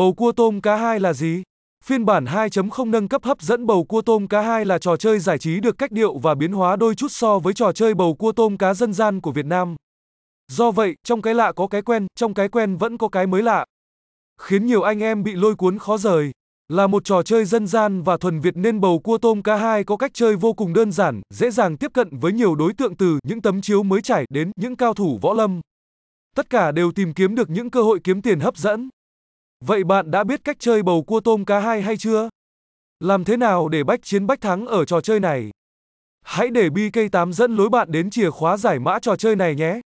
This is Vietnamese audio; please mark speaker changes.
Speaker 1: Bầu cua tôm cá 2 là gì? Phiên bản 2.0 nâng cấp hấp dẫn bầu cua tôm cá 2 là trò chơi giải trí được cách điệu và biến hóa đôi chút so với trò chơi bầu cua tôm cá dân gian của Việt Nam. Do vậy, trong cái lạ có cái quen, trong cái quen vẫn có cái mới lạ. Khiến nhiều anh em bị lôi cuốn khó rời. Là một trò chơi dân gian và thuần Việt nên bầu cua tôm cá 2 có cách chơi vô cùng đơn giản, dễ dàng tiếp cận với nhiều đối tượng từ những tấm chiếu mới trải đến những cao thủ võ lâm. Tất cả đều tìm kiếm được những cơ hội kiếm tiền hấp dẫn. Vậy bạn đã biết cách chơi bầu cua tôm cá 2 hay chưa? Làm thế nào để bách chiến bách thắng ở trò chơi này? Hãy để BK8 dẫn lối bạn đến chìa khóa giải mã trò chơi này nhé.